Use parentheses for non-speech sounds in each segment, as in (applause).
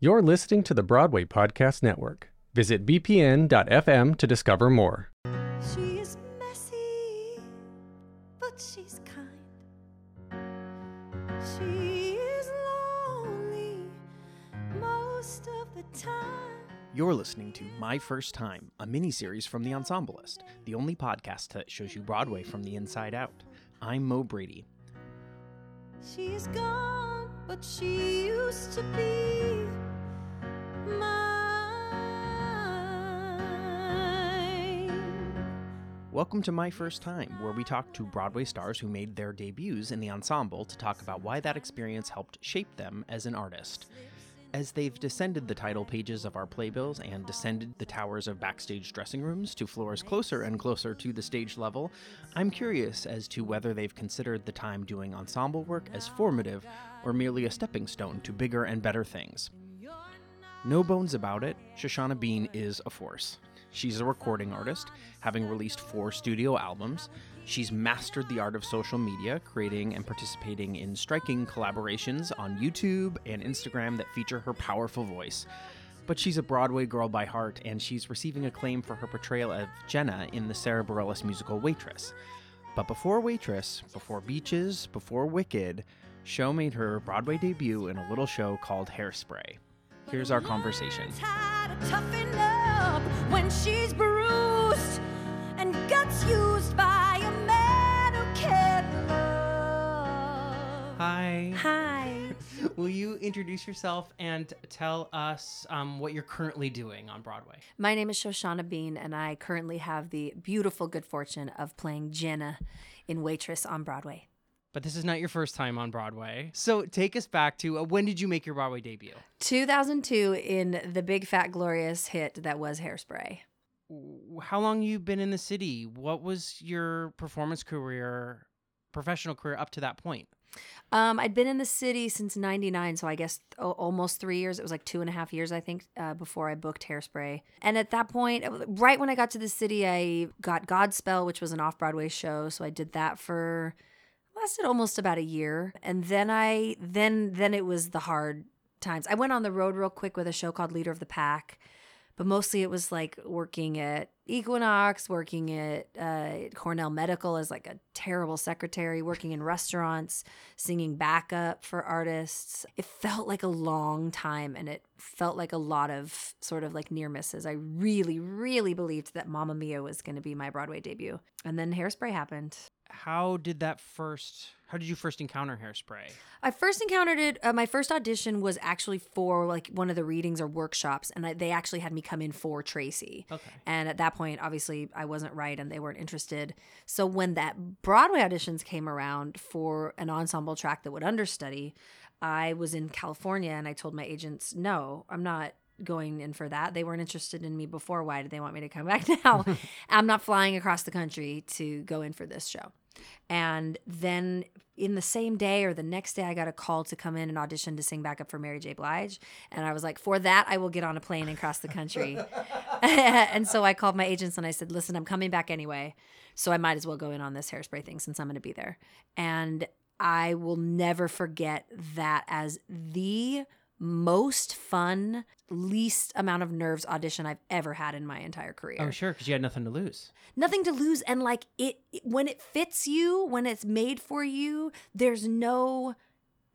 You're listening to the Broadway Podcast Network. Visit bpn.fm to discover more. She is messy, but she's kind. She is lonely most of the time. You're listening to My First Time, a miniseries from The Ensemblist, the only podcast that shows you Broadway from the inside out. I'm Mo Brady. She is gone, but she used to be mine. Welcome to My First Time, where we talk to Broadway stars who made their debuts in the ensemble to talk about why that experience helped shape them as an artist. As they've descended the title pages of our playbills and descended the towers of backstage dressing rooms to floors closer and closer to the stage level, I'm curious as to whether they've considered the time doing ensemble work as formative or merely a stepping stone to bigger and better things. No bones about it, Shoshana Bean is a force. She's a recording artist, having released four studio albums. She's mastered the art of social media, creating and participating in striking collaborations on YouTube and Instagram that feature her powerful voice. But she's a Broadway girl by heart, and she's receiving acclaim for her portrayal of Jenna in the Sara Bareilles musical Waitress. But before Waitress, before Beaches, before Wicked, Sho made her Broadway debut in a little show called Hairspray. Here's our conversation. Tired of toughing up when she's bruised and guts used by a man who can't love. Hi. Hi. (laughs) Will you introduce yourself and tell us um, what you're currently doing on Broadway? My name is Shoshana Bean, and I currently have the beautiful good fortune of playing Jenna in Waitress on Broadway. But this is not your first time on Broadway. So take us back to uh, when did you make your Broadway debut? 2002 in the big fat glorious hit that was Hairspray. How long you been in the city? What was your performance career, professional career up to that point? Um, I'd been in the city since '99, so I guess o- almost three years. It was like two and a half years, I think, uh, before I booked Hairspray. And at that point, uh, right when I got to the city, I got Godspell, which was an off-Broadway show. So I did that for lasted almost about a year, and then I then then it was the hard times. I went on the road real quick with a show called Leader of the Pack, but mostly it was like working at Equinox, working at uh, Cornell Medical as like a terrible secretary, working in restaurants, singing backup for artists. It felt like a long time and it felt like a lot of sort of like near misses. I really, really believed that Mamma Mia was going to be my Broadway debut. And then Hairspray happened. How did that first? How did you first encounter Hairspray? I first encountered it. Uh, my first audition was actually for like one of the readings or workshops, and I, they actually had me come in for Tracy. Okay. And at that point, obviously, I wasn't right, and they weren't interested. So when that Broadway auditions came around for an ensemble track that would understudy, I was in California, and I told my agents, "No, I'm not." Going in for that they weren't interested in me before why did they want me to come back (laughs) now (laughs) i'm not flying across the country to go in for this show and then in the same day or the next day, I got a call to come in and audition to sing backup for Mary J. Blige. And I was like, for that, I will get on a plane and cross the country. (laughs) and so I called my agents and I said, listen, I'm coming back anyway. So I might as well go in on this hairspray thing since I'm going to be there. And I will never forget that as the most fun, least amount of nerves audition I've ever had in my entire career. Oh, sure, because you had nothing to lose. nothing to lose and like it, it- when it fits you when it's made for you there's no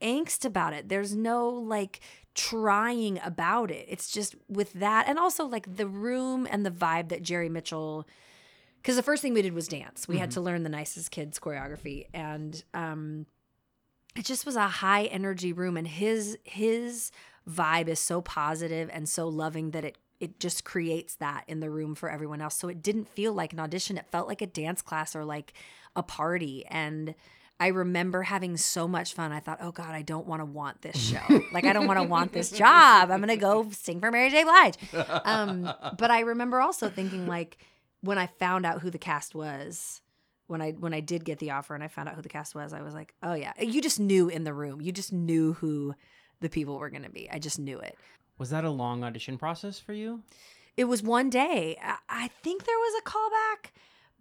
angst about it. There's no like trying about it. It's just with that and also like the room and the vibe that jerry mitchell because the first thing we did was dance. We had to learn the nicest kids choreography and um it just was a high energy room and his his vibe is so positive and so loving that it it just creates that in the room for everyone else so it didn't feel like an audition it felt like a dance class or like a party and I remember having so much fun. I thought, oh God, I don't want to want this show. like, I don't want to want this (laughs) job. I'm going to go sing for Mary J. Blige. Um, but I remember also thinking, like, when I found out who the cast was, when I when I did get the offer and I found out who the cast was, I was like, oh yeah, you just knew in the room, you just knew who the people were going to be. I just knew it. Was that a long audition process for you? It was one day. I, I think there was a callback,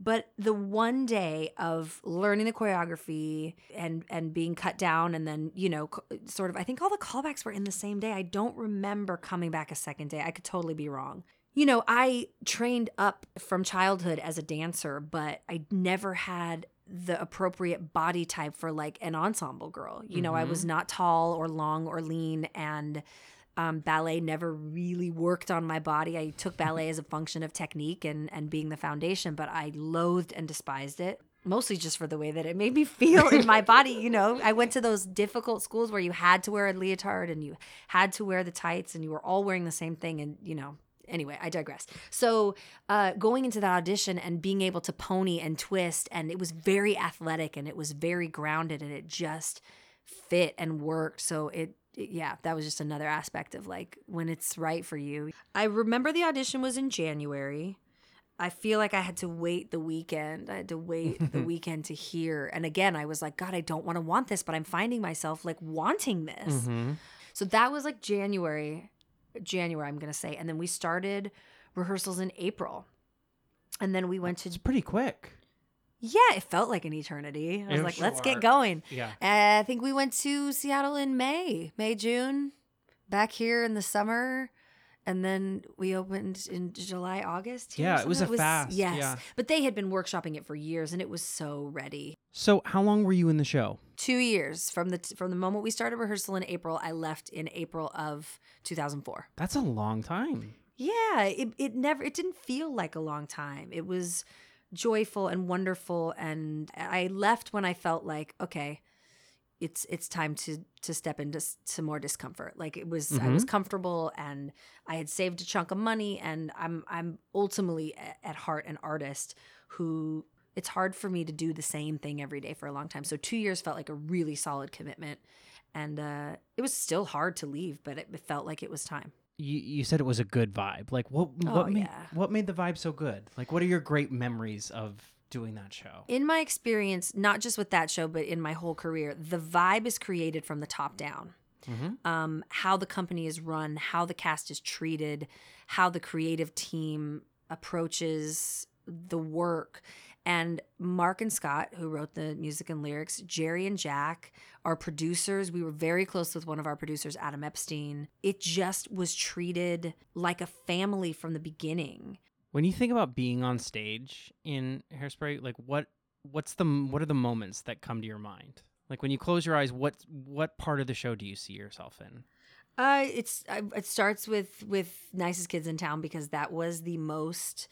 But the one day of learning the choreography and and being cut down, and then you know, sort of, I think all the callbacks were in the same day. I don't remember coming back a second day. I could totally be wrong. You know, I trained up from childhood as a dancer, but I never had the appropriate body type for like an ensemble girl. You know, I was mm-hmm. not tall or long or lean, and um, ballet never really worked on my body. I took ballet as a function of technique and and being the foundation, but I loathed and despised it. Mostly just for the way that it made me (laughs) feel in my body. You know, I went to those difficult schools where you had to wear a leotard and you had to wear the tights and you were all wearing the same thing. And, you know, anyway, I digress. So, uh, going into that audition and being able to pony and twist, and it was very athletic and it was very grounded and it just fit and worked. So, it, yeah, that was just another aspect of like when it's right for you. I remember the audition was in January. I feel like I had to wait the weekend. I had to wait the (laughs) weekend to hear. And again, I was like, God, I don't want to want this, but I'm finding myself like wanting this. Mm-hmm. So that was like January, January, I'm going to say. And then we started rehearsals in April. And then we went It's to, pretty quick. Yeah, it felt like an eternity. I was Yeah, like, let's sure. get going. Yeah. Uh, I think we went to Seattle in May, May, June, back here in the summer. And then we opened in July, August. Yeah, it was a fast, Yes. yeah. But they had been workshopping it for years and it was so ready. So, how long were you in the show? Two years from the from the moment we started rehearsal in April, I left in April of 2004. That's a long time. Yeah, it, it never it didn't feel like a long time. It was joyful and wonderful and I left when I felt like okay, it's it's time to to step into some more discomfort. Like it was I was comfortable and I had saved a chunk of money and I'm I'm ultimately at heart an artist who it's hard for me to do the same thing every day for a long time. So 2 years felt like a really solid commitment and uh it was still hard to leave, but it felt like it was time. You you said it was a good vibe. Like what Oh, what made yeah. what made the vibe so good? Like what are your great memories of doing that show? in my experience, not just with that show, but in my whole career, the vibe is created from the top down. Um, how the company is run, how the cast is treated, how the creative team approaches the work. And Mark and Scott, who wrote the music and lyrics, Jerry and Jack, our producers, we were very close with one of our producers, Adam Epstein. It just was treated like a family from the beginning. When you think about being on stage in Hairspray, like what what's the what are the moments that come to your mind? Like when you close your eyes, what what part of the show do you see yourself in? Uh, it's it starts with with nicest kids in town because that was the most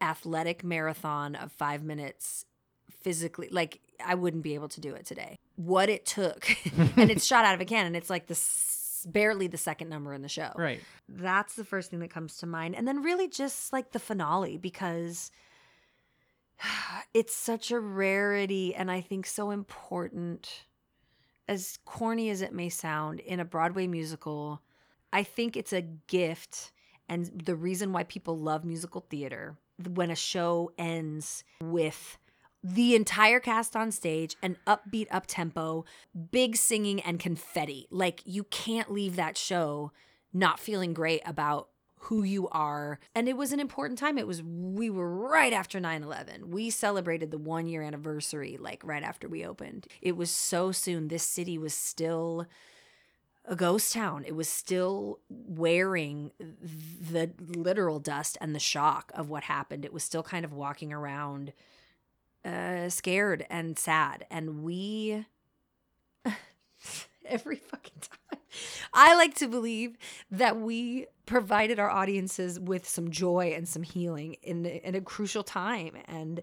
athletic marathon of five minutes physically. Like I wouldn't be able to do it today. What it took, (laughs) and it's shot out of a cannon. It's like the s- barely the second number in the show. Right. That's the first thing that comes to mind, and then really just like the finale because (sighs) it's such a rarity, and I think so important as corny as it may sound, in a Broadway musical, I think it's a gift. And the reason why people love musical theater when a show ends with the entire cast on stage, an upbeat up tempo, big singing, and confetti. Like, you can't leave that show not feeling great about who you are. And it was an important time. It was, we were right after 9 11. We celebrated the one year anniversary, like right after we opened. It was so soon. This city was still a ghost town. It was still wearing the literal dust and the shock of what happened. It was still kind of walking around uh, scared and sad. And we, (laughs) every fucking time, I like to believe that we provided our audiences with some joy and some healing in, in a crucial time. And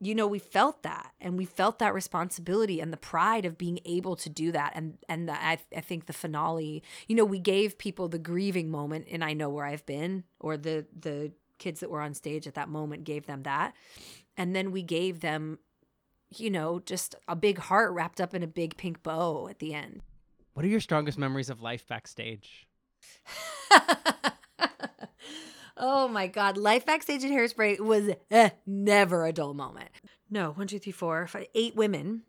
you know we felt that and we felt that responsibility and the pride of being able to do that and and the, I, I think the finale you know we gave people the grieving moment and i know where i've been or the the kids that were on stage at that moment gave them that and then we gave them you know just a big heart wrapped up in a big pink bow at the end What are your strongest memories of life backstage? (laughs) oh my god life backstage at hairspray was eh, never a dull moment no one two three four five, eight women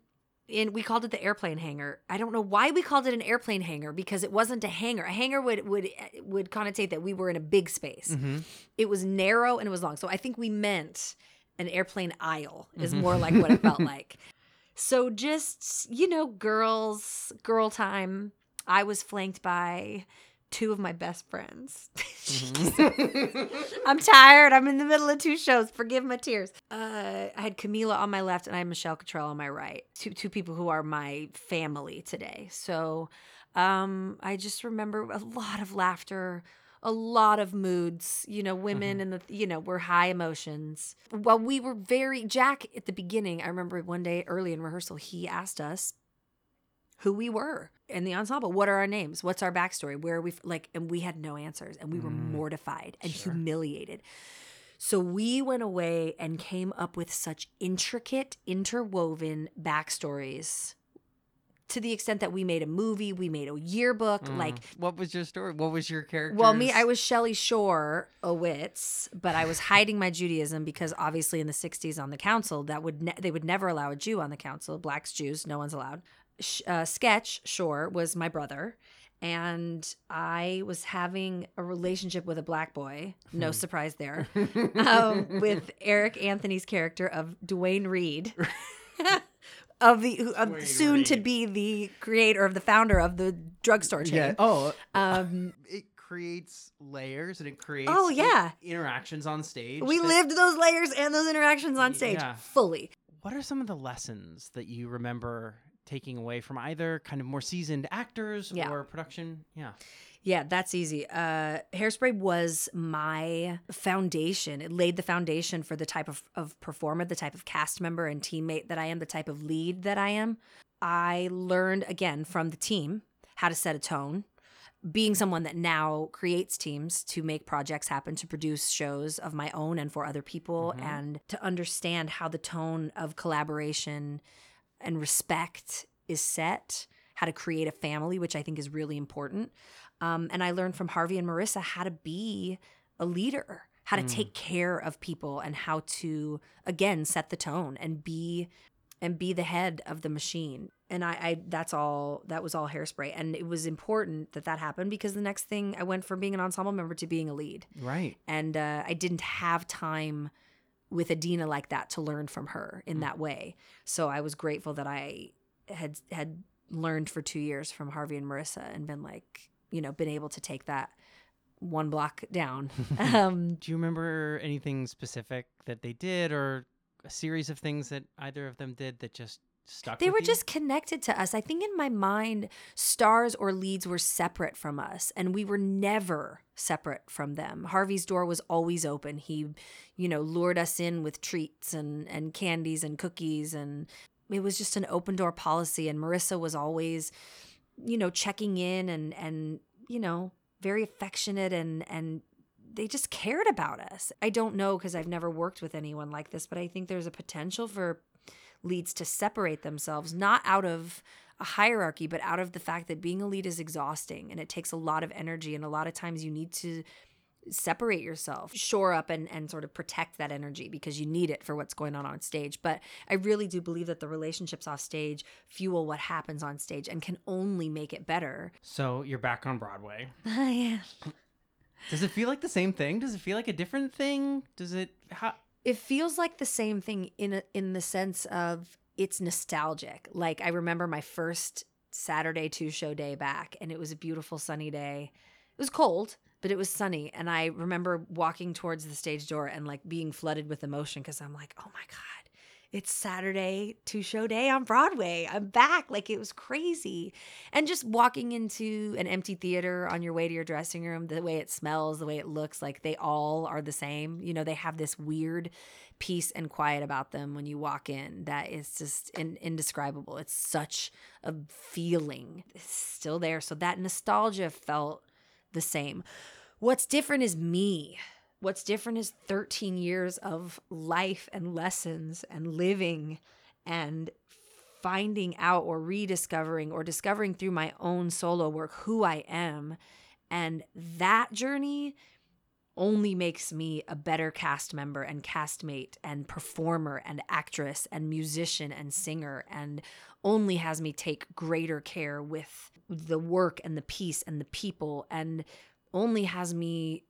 and we called it the airplane hangar i don't know why we called it an airplane hangar because it wasn't a hangar a hangar would would would connotate that we were in a big space Mm-hmm. it was narrow and it was long so i think we meant an airplane aisle is more like what it felt (laughs) like. So just, you know, girls, girl time. I was flanked by two of my best friends. (laughs) I'm tired. I'm in the middle of two shows. Forgive my tears. Uh, I had Camila on my left and I had Michelle Kittrell on my right. Two two people who are my family today. So um, I just remember a lot of laughter, a lot of moods. You know, women and the you know were high emotions. While we were very Jack at the beginning. I remember one day early in rehearsal, he asked us who we were in the ensemble. What are our names? What's our backstory? Where are we like? And we had no answers, and we were mm, mortified and humiliated. So we went away and came up with such intricate, interwoven backstories. To the extent that we made a movie, we made a yearbook. Mm. Like, what was your story? What was your character? well, me, I was Shelley Shore, a wits, but I was (laughs) hiding my Judaism because obviously in the '60s on the council, that would ne- they would never allow a Jew on the council. Blacks, Jews, no one's allowed. Sh- uh, Sketch Shore was my brother, and I was having a relationship with a black boy. No surprise there. (laughs) um, with Eric Anthony's character of Duane Reade. (laughs) Of the who- of soon to be the creator of the founder of the drugstore chain. Yeah. Oh, Um, it creates layers and it creates Oh, like, yeah. interactions on stage. we that- lived those layers and those interactions on stage Yeah. fully. What are some of the lessons that you remember taking away from either kind of more seasoned actors Yeah. or production? Yeah. Yeah, that's easy. Uh, Hairspray was my foundation. It laid the foundation for the type of, of performer, the type of cast member and teammate that I am, the type of lead that I am. I learned again from the team how to set a tone. Being someone that now creates teams to make projects happen, to produce shows of my own and for other people, and to understand how the tone of collaboration and respect is set, how to create a family, which I think is really important. Um, and I learned from Harvey and Marissa how to be a leader, how to take care of people, and how to again set the tone and be and be the head of the machine. And I, I that's all that was all hairspray, and it was important that that happened because the next thing I went from being an ensemble member to being a lead, Right. and uh, I didn't have time with Idina like that to learn from her in that way. So I was grateful that I had had learned for two years from Harvey and Marissa and been like, you know, been able to take that one block down. (laughs) (laughs) um, Do you remember anything specific that they did or a series of things that either of them did that just stuck they were you? just connected to us. I think in my mind, stars or leads were separate from us, and we were never separate from them. Harvey's door was always open. He, you know, lured us in with treats and and candies and cookies, and it was just an open door policy. And Marissa was always, you know, checking in and and you know, very affectionate and and they just cared about us. I don't know because I've never worked with anyone like this, but I think there's a potential for leads to separate themselves, not out of a hierarchy, but out of the fact that being a lead is exhausting and it takes a lot of energy. And a lot of times you need to separate yourself, shore up and, and sort of protect that energy because you need it for what's going on on stage. But I really do believe that the relationships off stage fuel what happens on stage and can only make it better. So you're back on Broadway. (laughs) yeah. Does it feel like the same thing? Does it feel like a different thing? Does it how it feels like the same thing in a, in the sense of it's nostalgic. Like I remember my first Saturday two show day back, and it was a beautiful sunny day. It was cold, but it was sunny, and I remember walking towards the stage door and like being flooded with emotion because I'm like, oh my god. It's Saturday two show day on Broadway. I'm back. Like it was crazy. And just walking into an empty theater on your way to your dressing room, the way it smells, the way it looks, like they all are the same. You know, they have this weird peace and quiet about them when you walk in that is just in, indescribable. It's such a feeling. It's still there. So that nostalgia felt the same. What's different is me. What's different is 13 years of life and lessons and living and finding out or rediscovering or discovering through my own solo work who I am. And that journey only makes me a better cast member and castmate and performer and actress and musician and singer and only has me take greater care with the work and the piece and the people and only has me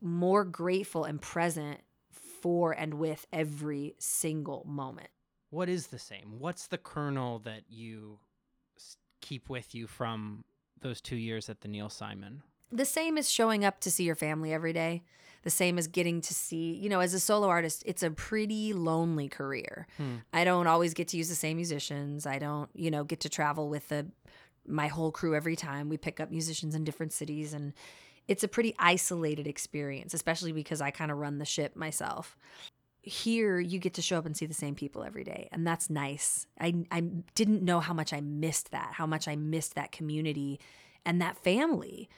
more grateful and present for and with every single moment. What is the same? What's the kernel that you keep with you from those two years at the Neil Simon? The same as showing up to see your family every day. The same as getting to see, you know, as a solo artist, it's a pretty lonely career. Hmm. I don't always get to use the same musicians. I don't, you know, get to travel with the my whole crew every time. We pick up musicians in different cities and it's a pretty isolated experience, especially because I kind of run the ship myself. Here, you get to show up and see the same people every day, and that's nice. I, I didn't know how much I missed that, how much I missed that community and that family.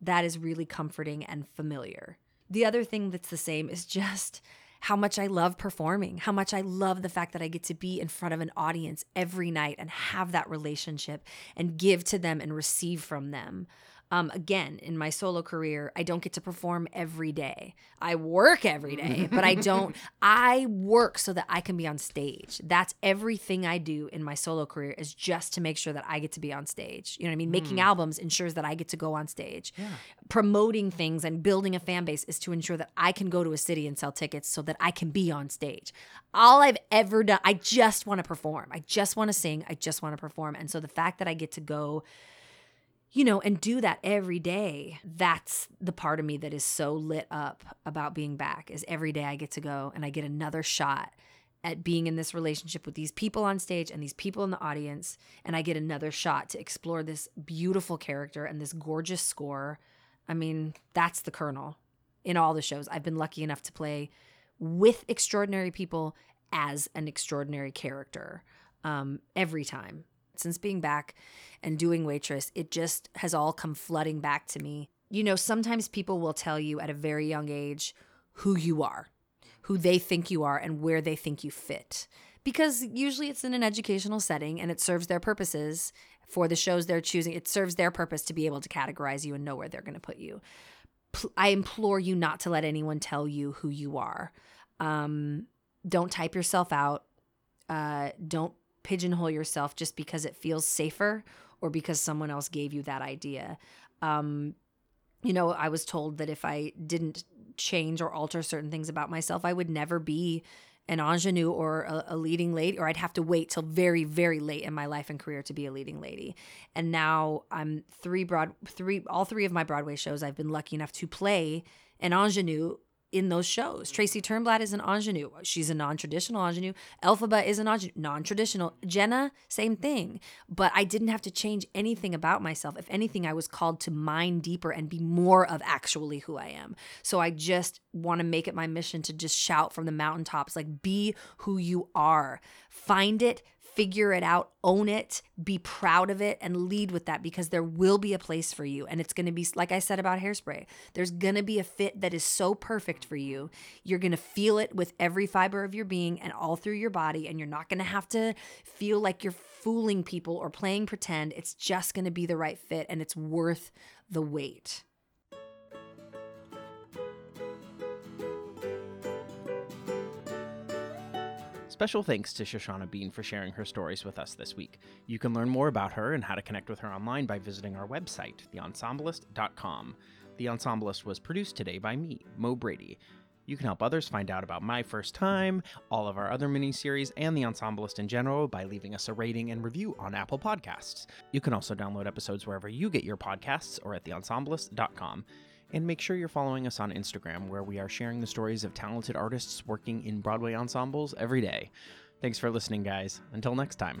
That is really comforting and familiar. The other thing that's the same is (laughs) just how much I love performing, how much I love the fact that I get to be in front of an audience every night and have that relationship and give to them and receive from them. Um, again, in my solo career, I don't get to perform every day. I work every day, but I don't. (laughs) (laughs) I work so that I can be on stage. That's everything I do in my solo career is just to make sure that I get to be on stage. You know what I mean? Making albums ensures that I get to go on stage. Promoting things and building a fan base is to ensure that I can go to a city and sell tickets so that I can be on stage. All I've ever done, I just want to perform. I just want to sing. I just want to perform. And so the fact that I get to go you know, and do that every day. That's the part of me that is so lit up about being back is every day I get to go and I get another shot at being in this relationship with these people on stage and these people in the audience and I get another shot to explore this beautiful character and this gorgeous score. I mean, that's the kernel in all the shows. I've been lucky enough to play with extraordinary people as an extraordinary character um, every time since being back and doing waitress it just has all come flooding back to me. You know sometimes people will tell you at a very young age who you are who they think you are and where they think you fit. Because usually it's in an educational setting and it serves their purposes for the shows they're choosing. It serves their purpose to be able to categorize you and know where they're going to put you. I implore you not to let anyone tell you who you are. Um, don't type yourself out. Uh, don't pigeonhole yourself just because it feels safer or because someone else gave you that idea. Um, you know, I was told that if I didn't change or alter certain things about myself, I would never be an ingenue or a, a leading lady, or I'd have to wait till very, very late in my life and career to be a leading lady. And now I'm three broad, three, all three of my Broadway shows. I've been lucky enough to play an ingenue in those shows. Tracy Turnblad is an ingenue. She's a non-traditional ingenue. Elphaba is an ingenue, non-traditional. Jenna, same thing. But I didn't have to change anything about myself. If anything, I was called to mine deeper and be more of actually who I am. So I just want to make it my mission to just shout from the mountaintops, like be who you are. Find it, figure it out, own it, be proud of it, and lead with that because there will be a place for you. And it's going to be, like I said about hairspray, there's going to be a fit that is so perfect for you. You're going to feel it with every fiber of your being and all through your body. And you're not going to have to feel like you're fooling people or playing pretend. It's just going to be the right fit and it's worth the wait. Special thanks to Shoshana Bean for sharing her stories with us this week. You can learn more about her and how to connect with her online by visiting our website, theensemblist.com. The Ensemblist was produced today by me, Mo Brady. You can help others find out about My First Time, all of our other miniseries, and The Ensemblist in general by leaving us a rating and review on Apple Podcasts. You can also download episodes wherever you get your podcasts or at theensemblist.com. And make sure you're following us on Instagram, where we are sharing the stories of talented artists working in Broadway ensembles every day. Thanks for listening, guys. Until next time.